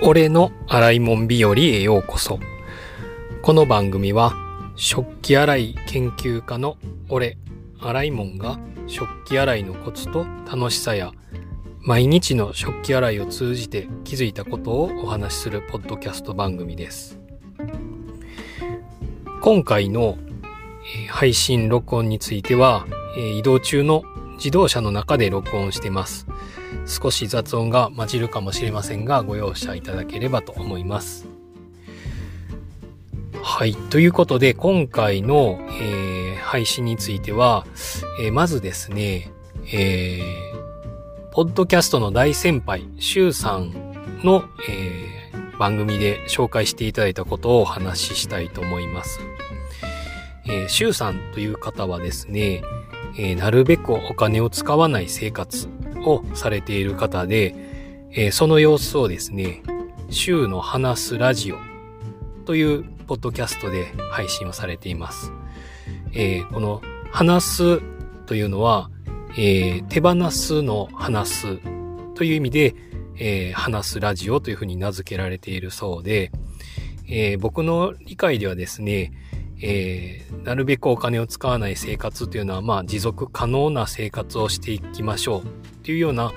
俺の洗い物日和へようこそ。この番組は食器洗い研究家の俺、洗い物が食器洗いのコツと楽しさや毎日の食器洗いを通じて気づいたことをお話しするポッドキャスト番組です。今回の配信録音については移動中の自動車の中で録音してます。少し雑音が混じるかもしれませんが、ご容赦いただければと思います。はい。ということで、今回の、えー、配信については、えー、まずですね、えー、ポッドキャストの大先輩、シュウさんの、えー、番組で紹介していただいたことをお話ししたいと思います。えー、シュウさんという方はですね、えー、なるべくお金を使わない生活をされている方で、えー、その様子をですね、週の話すラジオというポッドキャストで配信をされています。えー、この話すというのは、えー、手放すの話すという意味で、えー、話すラジオというふうに名付けられているそうで、え、僕の理解ではですね、えー、なるべくお金を使わない生活というのは、まあ、持続可能な生活をしていきましょうというような、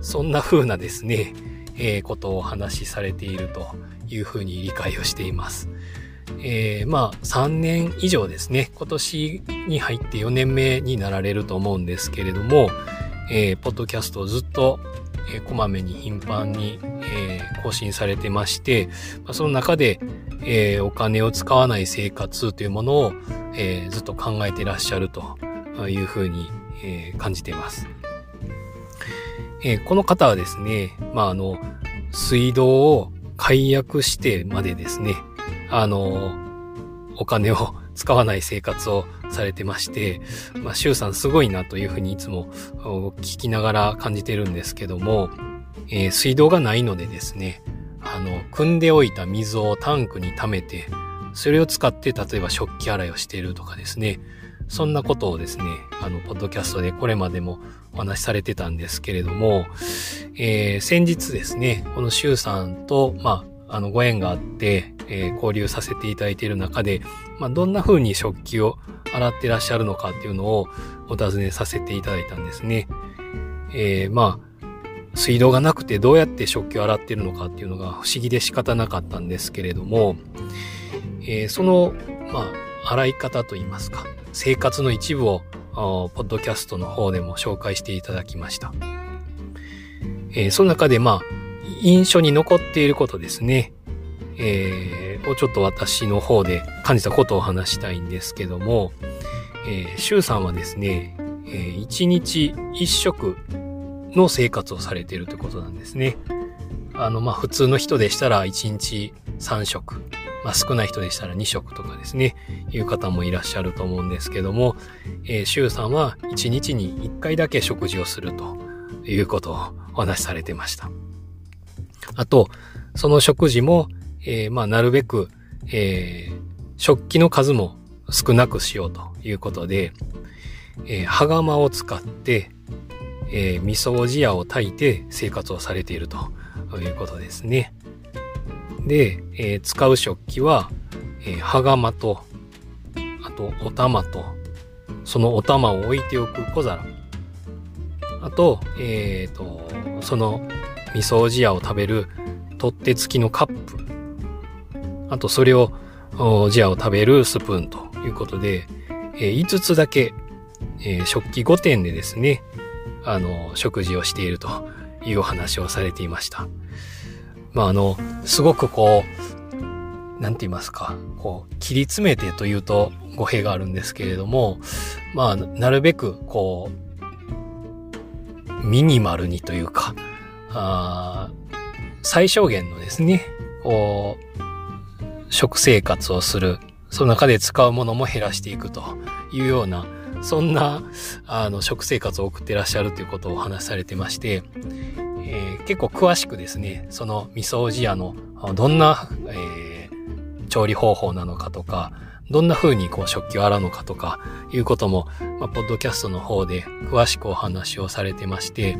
そんな風なですね、えー、ことをお話しされているというふうに理解をしています。えー、まあ、3年以上ですね、今年に入って4年目になられると思うんですけれども、えー、ポッドキャストをずっとえー、こまめに頻繁に、えー、更新されてまして、まあ、その中で、えー、お金を使わない生活というものを、えー、ずっと考えていらっしゃるというふうに、えー、感じています。え、この方はですね、まあ、あの、水道を解約してまでですね、あの、お金を使わない生活をされてまして、まあ、さんすごいなというふうにいつも聞きながら感じてるんですけども、えー、水道がないのでですね、あの、汲んでおいた水をタンクに溜めて、それを使って例えば食器洗いをしているとかですね、そんなことをですね、あの、ポッドキャストでこれまでもお話しされてたんですけれども、えー、先日ですね、このシュウさんと、まあ、あの、ご縁があって、えー、交流させていただいている中で、まあ、どんな風に食器を洗ってらっしゃるのかっていうのをお尋ねさせていただいたんですね。えー、まあ、水道がなくてどうやって食器を洗ってるのかっていうのが不思議で仕方なかったんですけれども、えー、その、まあ、洗い方といいますか、生活の一部を、ポッドキャストの方でも紹介していただきました。えー、その中で、まあ、印象に残っていることですね。えー、をちょっと私の方で感じたことを話したいんですけども、えー、シュウさんはですね、えー、1日1食の生活をされているということなんですね。あの、まあ、普通の人でしたら1日3食、まあ、少ない人でしたら2食とかですね、いう方もいらっしゃると思うんですけども、えー、シュウさんは1日に1回だけ食事をするということをお話しされてました。あと、その食事もえー、まあ、なるべく、えー、食器の数も少なくしようということで、えー、羽釜を使って、えー、味噌汁屋を炊いて生活をされているということですね。で、えー、使う食器は、えー、羽釜と、あとお玉と、そのお玉を置いておく小皿。あと、えっ、ー、と、その味噌汁屋を食べる取っ手付きのカップ。あとそれを、ジアを食べるスプーンということで、えー、5つだけ、えー、食器5点でですね、あの、食事をしているというお話をされていました。まあ、あの、すごくこう、なんて言いますか、こう、切り詰めてというと語弊があるんですけれども、まあ、なるべく、こう、ミニマルにというか、あ最小限のですね、こう、食生活をする。その中で使うものも減らしていくというような、そんな、あの、食生活を送ってらっしゃるということをお話しされてまして、えー、結構詳しくですね、その味噌汁屋のどんな、えー、調理方法なのかとか、どんな風にこう食器を洗うのかとかいうことも、まあ、ポッドキャストの方で詳しくお話をされてまして、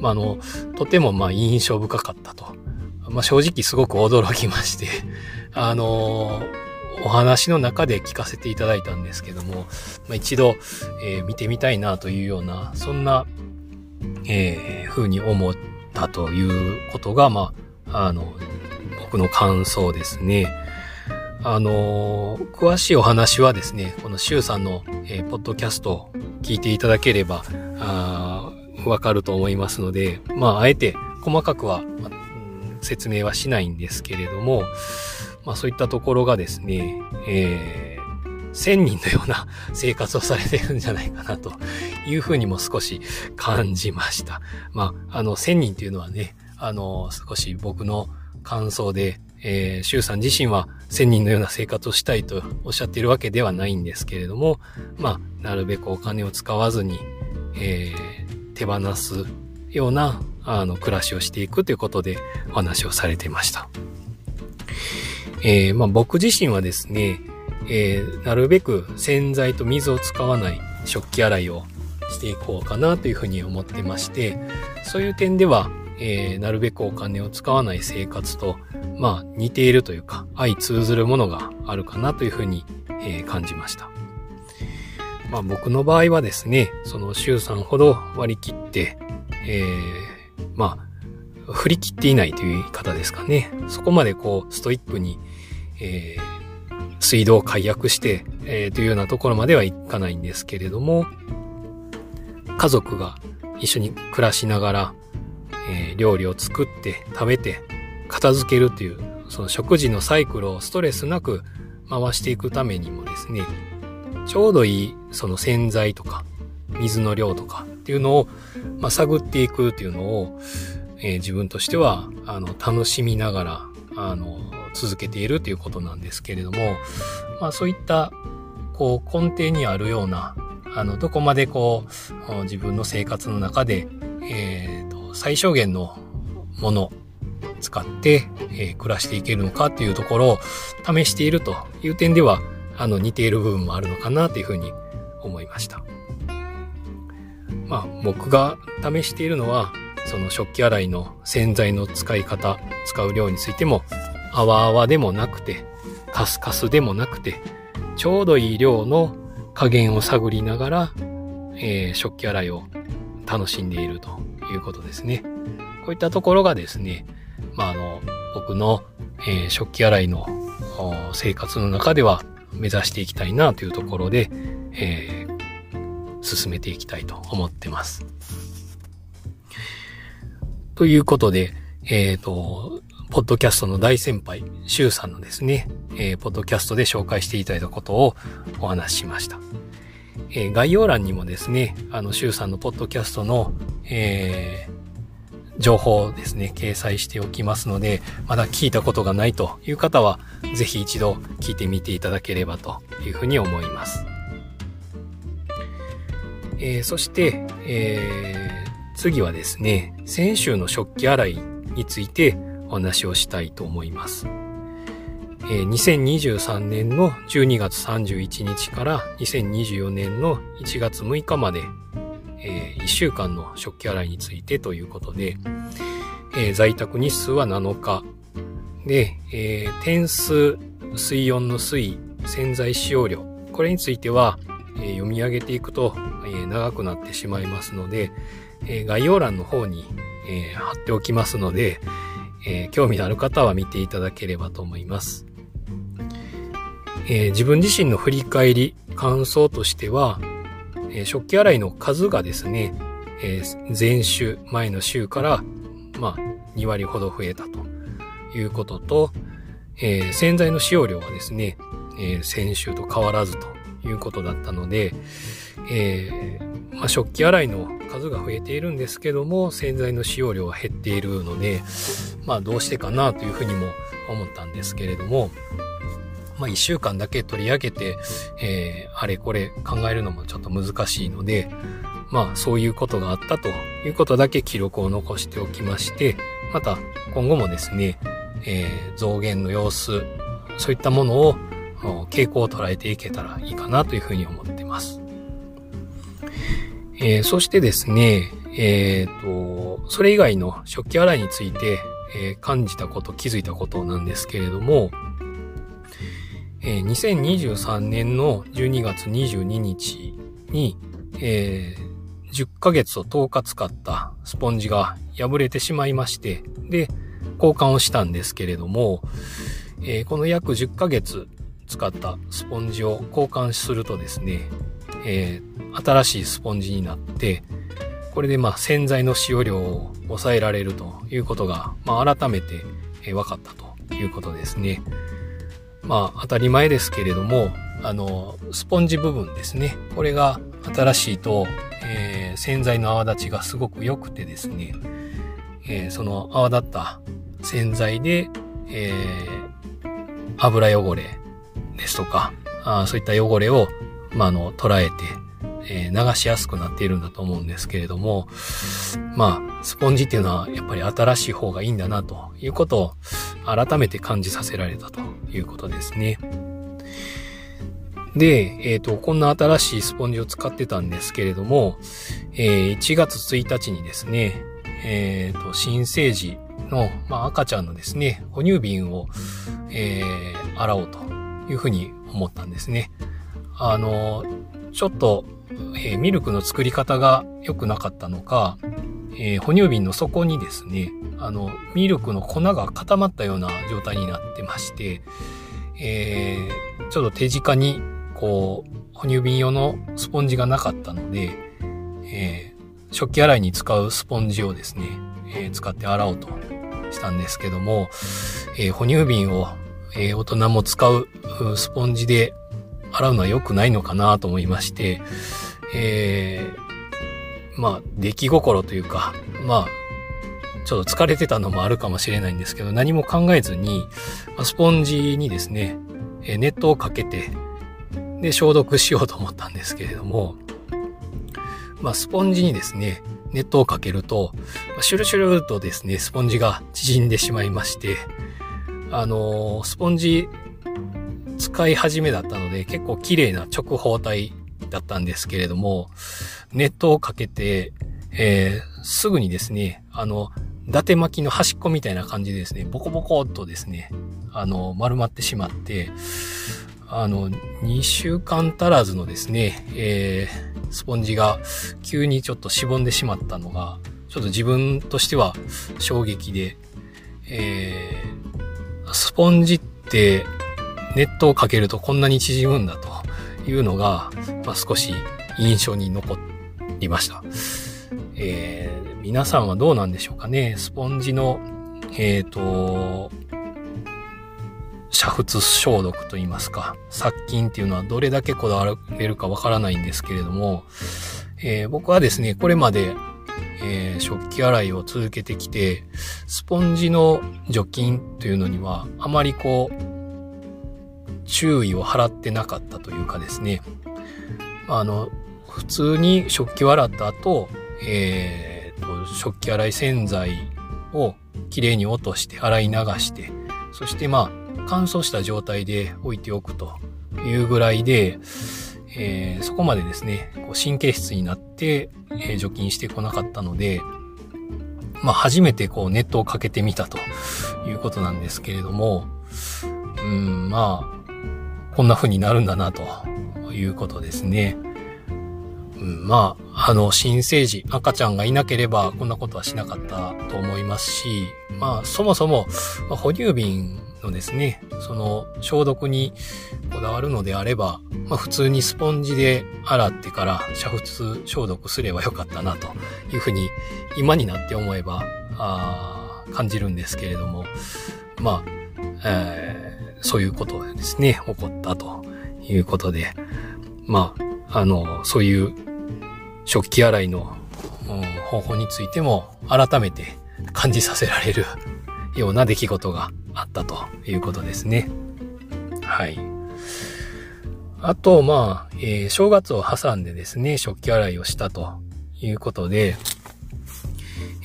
まあ、あの、とてもまあ印象深かったと。まあ、正直すごく驚きまして、あのお話の中で聞かせていただいたんですけども、まあ、一度、えー、見てみたいなというような、そんな、えー、風に思ったということが、まあ、あの、僕の感想ですね。あの詳しいお話はですね、このシュウさんの、えー、ポッドキャストを聞いていただければ、わかると思いますので、まあ、あえて細かくは、説明はしないんですけれども、まあそういったところがですね、えー、千人のような 生活をされてるんじゃないかなというふうにも少し感じました。まあ、あの、千人っていうのはね、あの、少し僕の感想で、えー、周さん自身は千人のような生活をしたいとおっしゃっているわけではないんですけれども、まあ、なるべくお金を使わずに、えー、手放すようなあの、暮らしをしていくということでお話をされていました。えー、まあ、僕自身はですね、えー、なるべく洗剤と水を使わない食器洗いをしていこうかなというふうに思ってまして、そういう点では、えー、なるべくお金を使わない生活と、まあ、似ているというか、相通ずるものがあるかなというふうに、えー、感じました。まあ、僕の場合はですね、その週3ほど割り切って、えー、まあ、振り切っていないという言い方ですかね。そこまでこう、ストイックに、えー、水道を解約して、えー、というようなところまではいかないんですけれども、家族が一緒に暮らしながら、えー、料理を作って食べて片付けるという、その食事のサイクルをストレスなく回していくためにもですね、ちょうどいいその洗剤とか水の量とかっていうのを、まあ、探っていくっていうのを、えー、自分としては、あの、楽しみながら、あの、続けているということなんですけれども、まあ、そういった、こう、根底にあるような、あの、どこまでこう、自分の生活の中で、えー、と、最小限のもの、使って、えー、暮らしていけるのかっていうところを試しているという点では、あの、似ている部分もあるのかなというふうに思いました。まあ僕が試しているのは、その食器洗いの洗剤の使い方、使う量についても、泡々でもなくて、カスカスでもなくて、ちょうどいい量の加減を探りながら、えー、食器洗いを楽しんでいるということですね。こういったところがですね、まあ、あの、僕の、えー、食器洗いの生活の中では目指していきたいなというところで、えー、進めていきたいと思ってます。ということで、えっ、ー、と、ポッドキャストの大先輩、シュウさんのですね、えー、ポッドキャストで紹介していただいたことをお話ししました。えー、概要欄にもですね、あの、シュウさんのポッドキャストの、えー、情報をですね、掲載しておきますので、まだ聞いたことがないという方は、ぜひ一度聞いてみていただければというふうに思います。えー、そして、えー、次はですね、先週の食器洗いについてお話をしたいと思います。え、2023年の12月31日から2024年の1月6日まで、え、1週間の食器洗いについてということで、え、在宅日数は7日で、え、点数、水温の水、洗剤使用量、これについては、え読み上げていくと、え長くなってしまいますので、え概要欄の方に、え貼っておきますので、え興味のある方は見ていただければと思います。え自分自身の振り返り、感想としては、え食器洗いの数がですね、え前週、前の週から、まあ、2割ほど増えたということと、えー、洗剤の使用量はですね、え、先週と変わらずということだったので、えー、まあ、食器洗いの数が増えているんですけども、洗剤の使用量は減っているので、まあどうしてかなというふうにも思ったんですけれども、まあ一週間だけ取り上げて、えー、あれこれ考えるのもちょっと難しいので、まあそういうことがあったということだけ記録を残しておきまして、また今後もですね、えー、増減の様子、そういったものを傾向を捉えていけたらいいかなというふうに思ってます。えー、そしてですね、えっ、ー、と、それ以外の食器洗いについて、えー、感じたこと、気づいたことなんですけれども、えー、2023年の12月22日に、えー、10ヶ月と10日使ったスポンジが破れてしまいまして、で、交換をしたんですけれども、えー、この約10ヶ月使ったスポンジを交換するとですね、えー、新しいスポンジになって、これでまあ洗剤の使用量を抑えられるということが、まあ、改めてえ分かったということですね。まあ当たり前ですけれども、あの、スポンジ部分ですね。これが新しいと、えー、洗剤の泡立ちがすごく良くてですね、えー、その泡立った洗剤で、えー、油汚れですとか、あそういった汚れを、まあ、あの、捉えて、えー、流しやすくなっているんだと思うんですけれども、まあ、スポンジっていうのはやっぱり新しい方がいいんだなということを改めて感じさせられたということですね。で、えっ、ー、と、こんな新しいスポンジを使ってたんですけれども、えー、1月1日にですね、えっ、ー、と、新生児の、まあ、赤ちゃんのですね、哺乳瓶を、え、洗おうというふうに思ったんですね。あの、ちょっと、えー、ミルクの作り方が良くなかったのか、えー、哺乳瓶の底にですね、あの、ミルクの粉が固まったような状態になってまして、えー、ちょっと手近にこう、哺乳瓶用のスポンジがなかったので、えー、食器洗いに使うスポンジをですね、え、使って洗おうとしたんですけども、え、哺乳瓶を、え大人も使うスポンジで洗うのは良くないのかなと思いまして、えまあ、出来心というか、まあ、ちょっと疲れてたのもあるかもしれないんですけど、何も考えずに、スポンジにですね、熱湯をかけて、で、消毒しようと思ったんですけれども、まあ、スポンジにですね、熱湯をかけると、シュルシュルとですね、スポンジが縮んでしまいまして、あのー、スポンジ使い始めだったので、結構綺麗な直方体だったんですけれども、熱湯をかけて、えー、すぐにですね、あの、伊達巻きの端っこみたいな感じでですね、ボコボコっとですね、あの、丸まってしまって、あの、2週間足らずのですね、えー、スポンジが急にちょっとしぼんでしまったのが、ちょっと自分としては衝撃で、えー、スポンジってネットをかけるとこんなに縮むんだというのが、まあ、少し印象に残りました。えー、皆さんはどうなんでしょうかね。スポンジの、えっ、ー、と、煮沸消毒といいますか、殺菌っていうのはどれだけこだわれるかわからないんですけれども、えー、僕はですね、これまで、えー、食器洗いを続けてきて、スポンジの除菌というのにはあまりこう、注意を払ってなかったというかですね、あの、普通に食器を洗った後、えー、と食器洗い洗剤をきれいに落として洗い流して、そしてまあ、乾燥した状態で置いておくというぐらいで、えー、そこまでですね、こう神経質になって、えー、除菌してこなかったので、まあ初めてこうネットをかけてみたということなんですけれども、うん、まあ、こんな風になるんだなということですね。うん、まあ、あの、新生児、赤ちゃんがいなければこんなことはしなかったと思いますし、まあ、そもそも、まあ、哺乳瓶のですね、その消毒にこだわるのであれば、まあ、普通にスポンジで洗ってから煮沸消毒すればよかったなというふうに今になって思えばあ感じるんですけれども、まあ、えー、そういうことですね、起こったということで、まあ、あの、そういう食器洗いの、方法についても改めて感じさせられるような出来事があったということですね。はい。あと、まあ、えー、正月を挟んでですね、食器洗いをしたということで、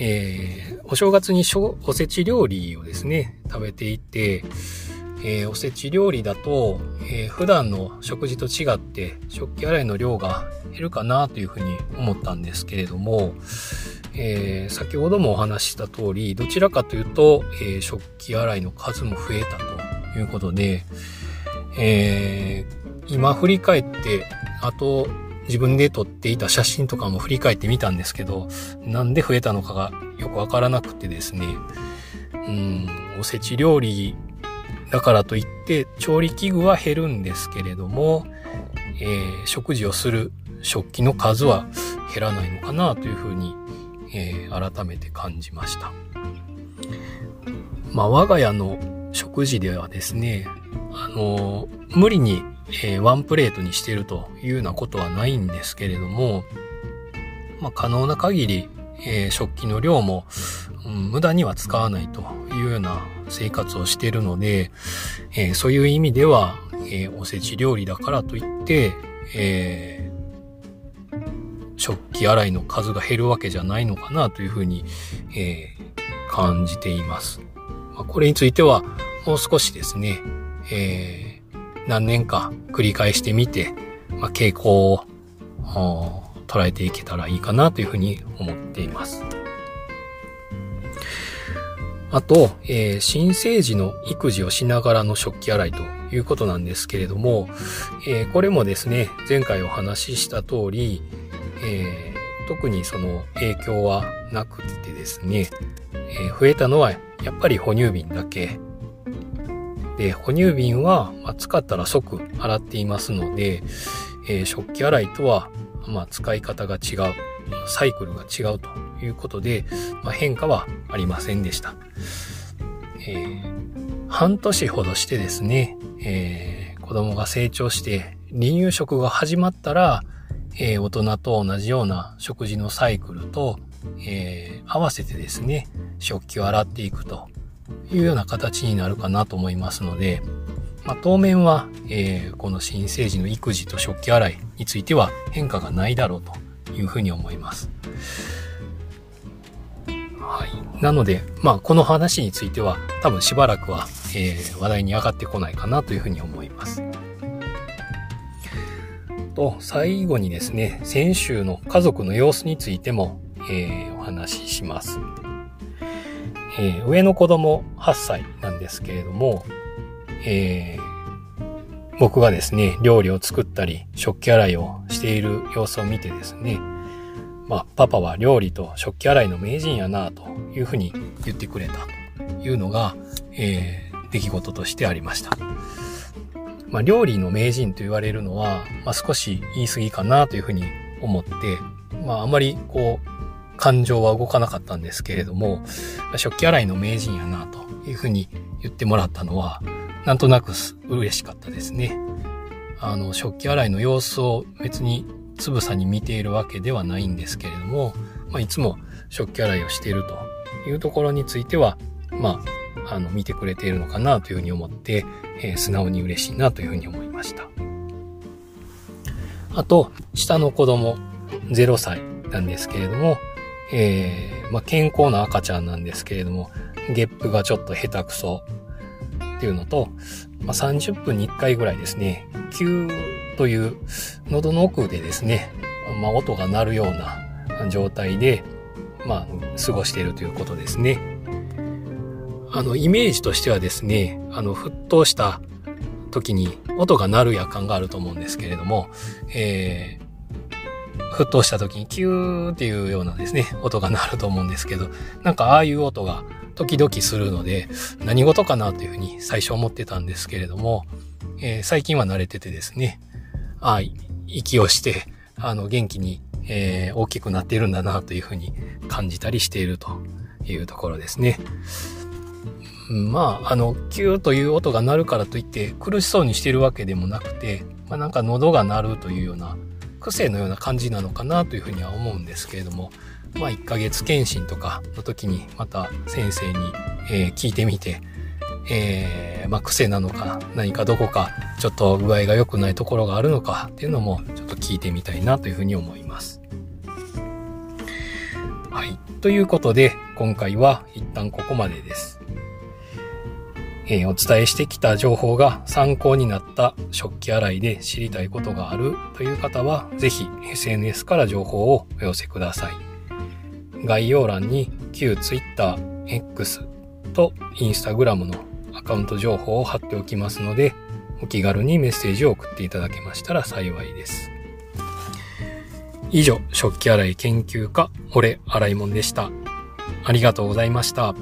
えー、お正月におせち料理をですね、食べていて、えー、おせち料理だと、えー、普段の食事と違って食器洗いの量が減るかなというふうに思ったんですけれども、えー、先ほどもお話しした通り、どちらかというと、え、食器洗いの数も増えたということで、え、今振り返って、あと自分で撮っていた写真とかも振り返ってみたんですけど、なんで増えたのかがよくわからなくてですね、うん、おせち料理だからといって調理器具は減るんですけれども、えー、食事をする食器の数は減らないのかなというふうに、えー、改めて感じました。まあ、我が家の食事ではですね、あの、無理に、え、ワンプレートにしてるというようなことはないんですけれども、まあ、可能な限り、え、食器の量も、うん、無駄には使わないとような生活をしているので、えー、そういう意味では、えおせち料理だからといって、え食器洗いの数が減るわけじゃないのかなというふうに、え感じています。まあ、これについてはもう少しですね、えー、何年か繰り返してみて、まあ、傾向を捉えていけたらいいかなというふうに思っています。あと、えー、新生児の育児をしながらの食器洗いということなんですけれども、えー、これもですね、前回お話しした通り、えー、特にその影響はなくてですね、え増えたのはやっぱり哺乳瓶だけ。で、哺乳瓶は、ま使ったら即洗っていますので、え、食器洗いとは、まあ、使い方が違う、サイクルが違うということで、まあ、変化はありませんでした。えー、半年ほどしてですね、えー、子供が成長して離乳食が始まったら、えー、大人と同じような食事のサイクルと、え、合わせてですね、食器を洗っていくというような形になるかなと思いますので、まあ、当面は、えー、この新生児の育児と食器洗いについては変化がないだろうというふうに思います。なので、まあ、この話については多分しばらくは、えー、話題に上がってこないかなというふうに思います。と、最後にですね、先週の家族の様子についても、えー、お話しします。えー、上の子供8歳なんですけれども、えー、僕がですね、料理を作ったり、食器洗いをしている様子を見てですね、まあ、パパは料理と食器洗いの名人やな、というふうに言ってくれたというのが、えー、出来事としてありました。まあ、料理の名人と言われるのは、まあ、少し言い過ぎかなというふうに思って、まあ、あまりこう、感情は動かなかったんですけれども、食器洗いの名人やなというふうに言ってもらったのは、なんとなく嬉しかったですね。あの、食器洗いの様子を別につぶさに見ているわけではないんですけれども、まあ、いつも食器洗いをしているというところについては、まあ、あの、見てくれているのかなというふうに思って、えー、素直に嬉しいなというふうに思いました。あと、下の子供0歳なんですけれども、えー、まあ、健康な赤ちゃんなんですけれども、ゲップがちょっと下手くそっていうのと、まあ、30分に1回ぐらいですね、という喉の奥でですね、まあ、音が鳴るような状態で、まあ、過ごしているということですね。あの、イメージとしてはですね、あの、沸騰した時に音が鳴る夜間があると思うんですけれども、えー、沸騰した時にキューっていうようなですね、音が鳴ると思うんですけど、なんかああいう音が時々するので、何事かなというふうに最初思ってたんですけれども、えー、最近は慣れててですね、あ、息をして、あの、元気に、えー、大きくなっているんだなというふうに感じたりしているというところですね。まあ、あの、キューという音が鳴るからといって苦しそうにしているわけでもなくて、まあなんか喉が鳴るというような癖のような感じなのかなというふうには思うんですけれども、まあ1ヶ月検診とかの時にまた先生に、えー、聞いてみて、えー、まあ癖なのか何かどこかちょっと具合が良くないところがあるのかっていうのもちょっと聞いてみたいなというふうに思います。はい。ということで今回は一旦ここまでです。えー、お伝えしてきた情報が参考になった食器洗いで知りたいことがあるという方は、ぜひ SNS から情報をお寄せください。概要欄に旧 Twitter、X と Instagram のカウント情報を貼っておきますので、お気軽にメッセージを送っていただけましたら幸いです。以上、食器洗い研究家、俺、洗いもんでした。ありがとうございました。